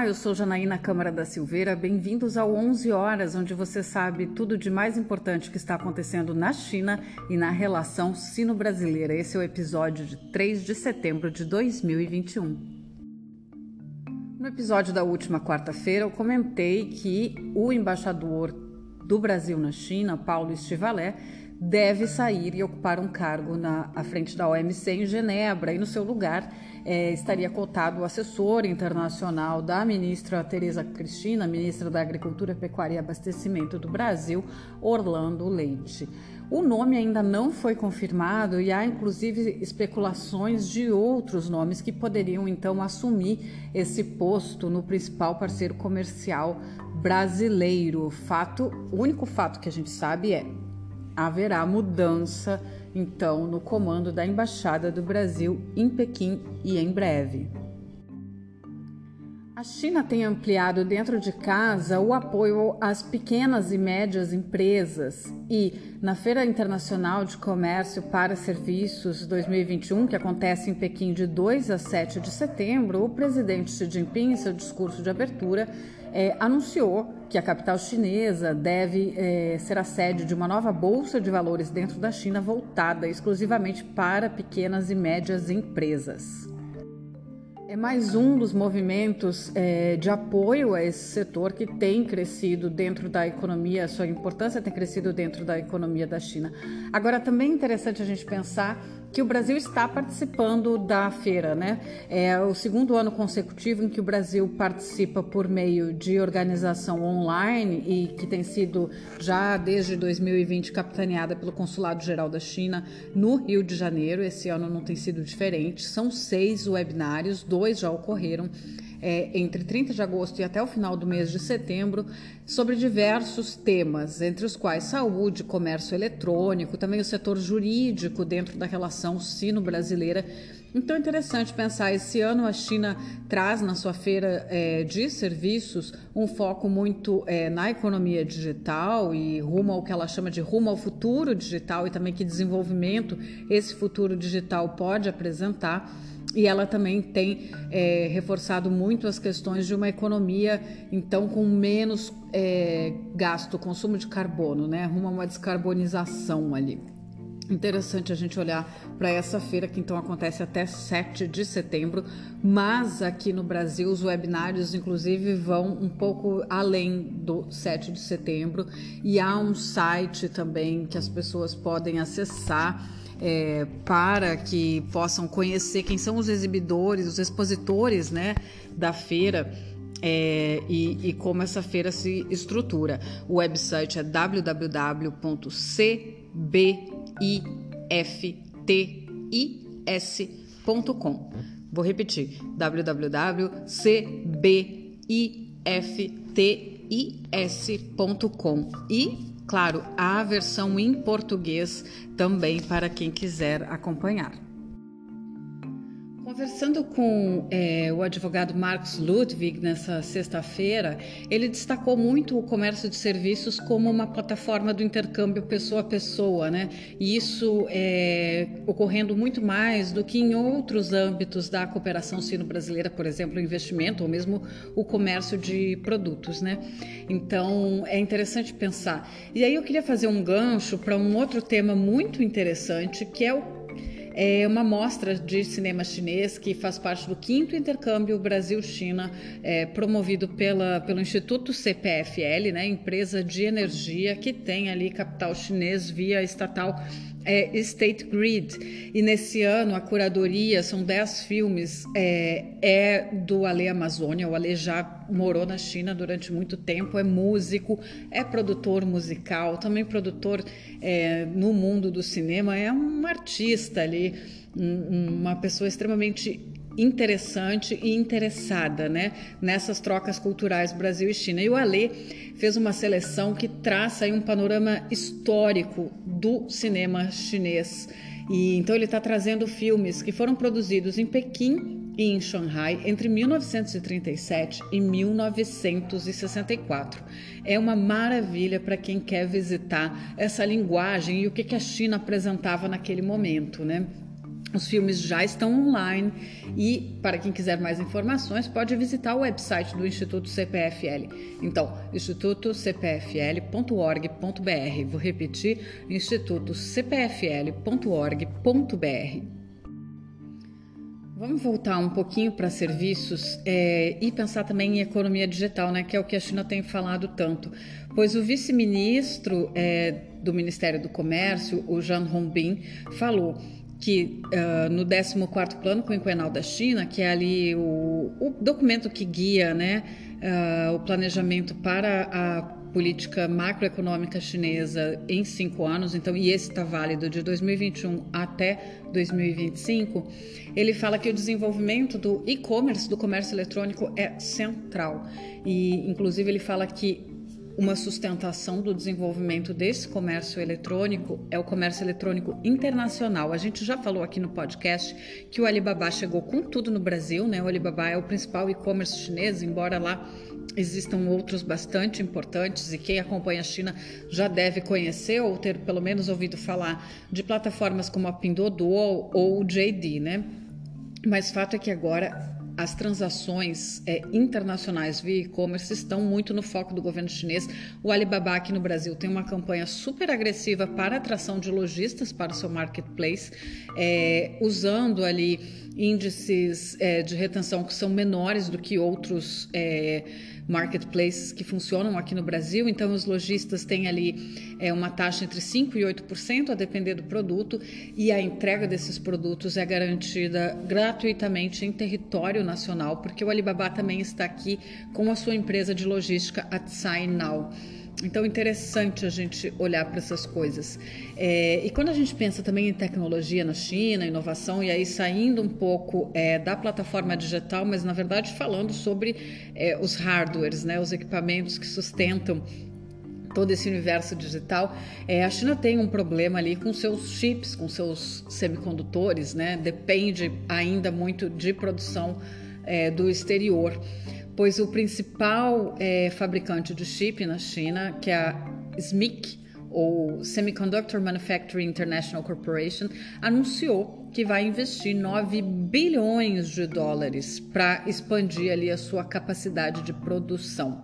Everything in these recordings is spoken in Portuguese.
Olá, eu sou Janaína Câmara da Silveira. Bem-vindos ao 11 Horas, onde você sabe tudo de mais importante que está acontecendo na China e na relação sino-brasileira. Esse é o episódio de 3 de setembro de 2021. No episódio da última quarta-feira, eu comentei que o embaixador do Brasil na China, Paulo Estivalé, deve sair e ocupar um cargo na à frente da OMC em Genebra e no seu lugar é, estaria cotado o assessor internacional da ministra Tereza Cristina, ministra da Agricultura, Pecuária e Abastecimento do Brasil, Orlando Leite. O nome ainda não foi confirmado e há inclusive especulações de outros nomes que poderiam então assumir esse posto no principal parceiro comercial brasileiro. Fato, o único fato que a gente sabe é haverá mudança então no comando da Embaixada do Brasil em Pequim e em breve. A China tem ampliado dentro de casa o apoio às pequenas e médias empresas e, na Feira Internacional de Comércio para Serviços 2021, que acontece em Pequim de 2 a 7 de setembro, o presidente Xi Jinping, em seu discurso de abertura, é, anunciou que a capital chinesa deve é, ser a sede de uma nova bolsa de valores dentro da China voltada exclusivamente para pequenas e médias empresas. É mais um dos movimentos é, de apoio a esse setor que tem crescido dentro da economia, sua importância tem crescido dentro da economia da China. Agora, também é interessante a gente pensar que o Brasil está participando da feira, né? É o segundo ano consecutivo em que o Brasil participa por meio de organização online e que tem sido já desde 2020 capitaneada pelo Consulado Geral da China no Rio de Janeiro. Esse ano não tem sido diferente. São seis webinários, dois já ocorreram é, entre 30 de agosto e até o final do mês de setembro sobre diversos temas, entre os quais saúde, comércio eletrônico, também o setor jurídico dentro da relação sino-brasileira. Então é interessante pensar, esse ano a China traz na sua feira é, de serviços um foco muito é, na economia digital e rumo ao que ela chama de rumo ao futuro digital e também que desenvolvimento esse futuro digital pode apresentar. E ela também tem é, reforçado muito as questões de uma economia, então, com menos é, gasto, consumo de carbono, né? Rumo a uma descarbonização ali. Interessante a gente olhar para essa feira que então acontece até 7 de setembro, mas aqui no Brasil os webinários inclusive vão um pouco além do 7 de setembro e há um site também que as pessoas podem acessar é, para que possam conhecer quem são os exibidores, os expositores né, da feira. É, e, e, como essa feira se estrutura. O website é www.cbiftis.com. Vou repetir: www.cbiftis.com. E Claro, há a versão em português também para quem quiser acompanhar. Conversando com é, o advogado Marcos Ludwig nessa sexta-feira, ele destacou muito o comércio de serviços como uma plataforma do intercâmbio pessoa a pessoa, né? E isso é ocorrendo muito mais do que em outros âmbitos da cooperação sino-brasileira, por exemplo, o investimento ou mesmo o comércio de produtos, né? Então é interessante pensar. E aí eu queria fazer um gancho para um outro tema muito interessante que é o é uma mostra de cinema chinês que faz parte do quinto intercâmbio Brasil-China, é, promovido pela, pelo Instituto CPFL, né, empresa de energia que tem ali capital chinês via estatal é State Grid. E nesse ano a curadoria são 10 filmes, é, é do Ale Amazônia. O Ale já morou na China durante muito tempo, é músico, é produtor musical, também produtor é, no mundo do cinema, é um artista ali, uma pessoa extremamente interessante e interessada né, nessas trocas culturais Brasil e China. E o Alê fez uma seleção que traça um panorama histórico do cinema chinês. E então ele está trazendo filmes que foram produzidos em Pequim e em Xangai entre 1937 e 1964. É uma maravilha para quem quer visitar essa linguagem e o que, que a China apresentava naquele momento, né? Os filmes já estão online e, para quem quiser mais informações, pode visitar o website do Instituto CPFL. Então, institutocpfl.org.br. Vou repetir: institutocpfl.org.br. Vamos voltar um pouquinho para serviços é, e pensar também em economia digital, né, que é o que a China tem falado tanto. Pois o vice-ministro é, do Ministério do Comércio, o Zhang Hongbin, falou que uh, no 14º Plano Quinquenal da China, que é ali o, o documento que guia né, uh, o planejamento para a política macroeconômica chinesa em cinco anos, então, e esse está válido de 2021 até 2025, ele fala que o desenvolvimento do e-commerce, do comércio eletrônico, é central. E, inclusive, ele fala que uma sustentação do desenvolvimento desse comércio eletrônico é o comércio eletrônico internacional. A gente já falou aqui no podcast que o Alibaba chegou com tudo no Brasil, né? O Alibaba é o principal e-commerce chinês, embora lá existam outros bastante importantes e quem acompanha a China já deve conhecer ou ter pelo menos ouvido falar de plataformas como a Pinduoduo ou o JD, né? Mas fato é que agora as transações é, internacionais via e-commerce estão muito no foco do governo chinês. O Alibaba aqui no Brasil tem uma campanha super agressiva para atração de lojistas para o seu marketplace, é, usando ali índices é, de retenção que são menores do que outros é, marketplaces que funcionam aqui no Brasil. Então, os lojistas têm ali é, uma taxa entre 5% e 8%, a depender do produto, e a entrega desses produtos é garantida gratuitamente em território nacional, porque o Alibaba também está aqui com a sua empresa de logística, a Tsai Now. Então, interessante a gente olhar para essas coisas. É, e quando a gente pensa também em tecnologia na China, inovação, e aí saindo um pouco é, da plataforma digital, mas na verdade falando sobre é, os hardwares, né, os equipamentos que sustentam todo esse universo digital, é, a China tem um problema ali com seus chips, com seus semicondutores, né? Depende ainda muito de produção é, do exterior pois o principal é, fabricante de chip na China, que é a SMIC, ou Semiconductor Manufacturing International Corporation, anunciou que vai investir 9 bilhões de dólares para expandir ali a sua capacidade de produção.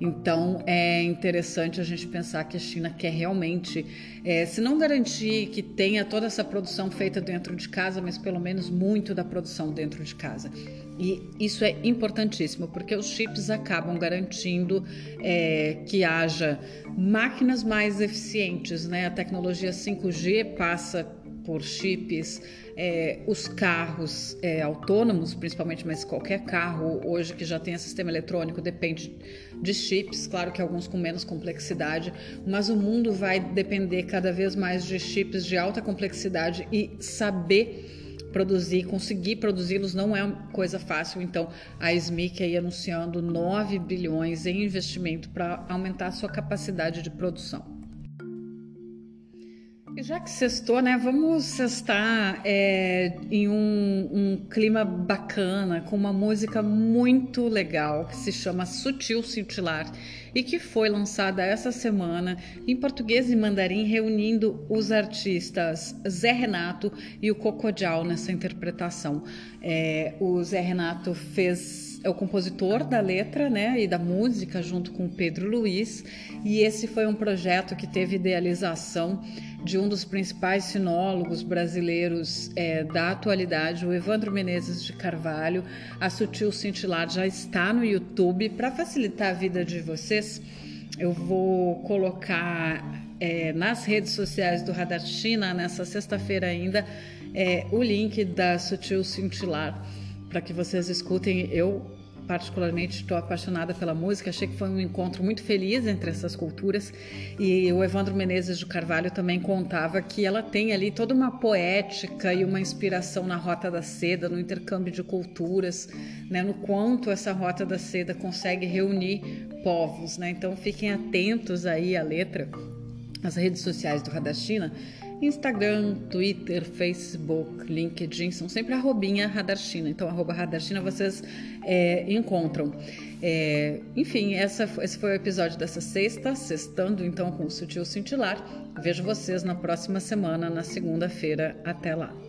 Então é interessante a gente pensar que a China quer realmente, é, se não garantir que tenha toda essa produção feita dentro de casa, mas pelo menos muito da produção dentro de casa. E isso é importantíssimo, porque os chips acabam garantindo é, que haja máquinas mais eficientes. Né? A tecnologia 5G passa por chips, é, os carros é, autônomos, principalmente, mas qualquer carro hoje que já tenha sistema eletrônico depende de chips, claro que alguns com menos complexidade, mas o mundo vai depender cada vez mais de chips de alta complexidade e saber produzir, conseguir produzi-los não é uma coisa fácil. Então, a SMIC aí anunciando 9 bilhões em investimento para aumentar a sua capacidade de produção. E já que sextou, né, vamos sextar é, em um, um, clima bacana, com uma música muito legal que se chama Sutil Cintilar e que foi lançada essa semana em português e mandarim, reunindo os artistas Zé Renato e o Cocodial nessa interpretação. É, o Zé Renato fez é o compositor da letra né, e da música, junto com Pedro Luiz, e esse foi um projeto que teve idealização de um dos principais sinólogos brasileiros é, da atualidade, o Evandro Menezes de Carvalho. A Sutil Cintilar já está no YouTube. Para facilitar a vida de vocês, eu vou colocar é, nas redes sociais do Radar China, nessa sexta-feira ainda, é, o link da Sutil Cintilar para que vocês escutem. Eu particularmente estou apaixonada pela música, achei que foi um encontro muito feliz entre essas culturas e o Evandro Menezes de Carvalho também contava que ela tem ali toda uma poética e uma inspiração na Rota da Seda, no intercâmbio de culturas, né, no quanto essa Rota da Seda consegue reunir povos, né? Então fiquem atentos aí à letra, as redes sociais do Radachina Instagram, Twitter, Facebook, LinkedIn, são sempre arrobinha Radarchina. Então, arroba Radarchina vocês é, encontram. É, enfim, essa, esse foi o episódio dessa sexta, sextando então com o Sutil Cintilar. Vejo vocês na próxima semana, na segunda-feira. Até lá.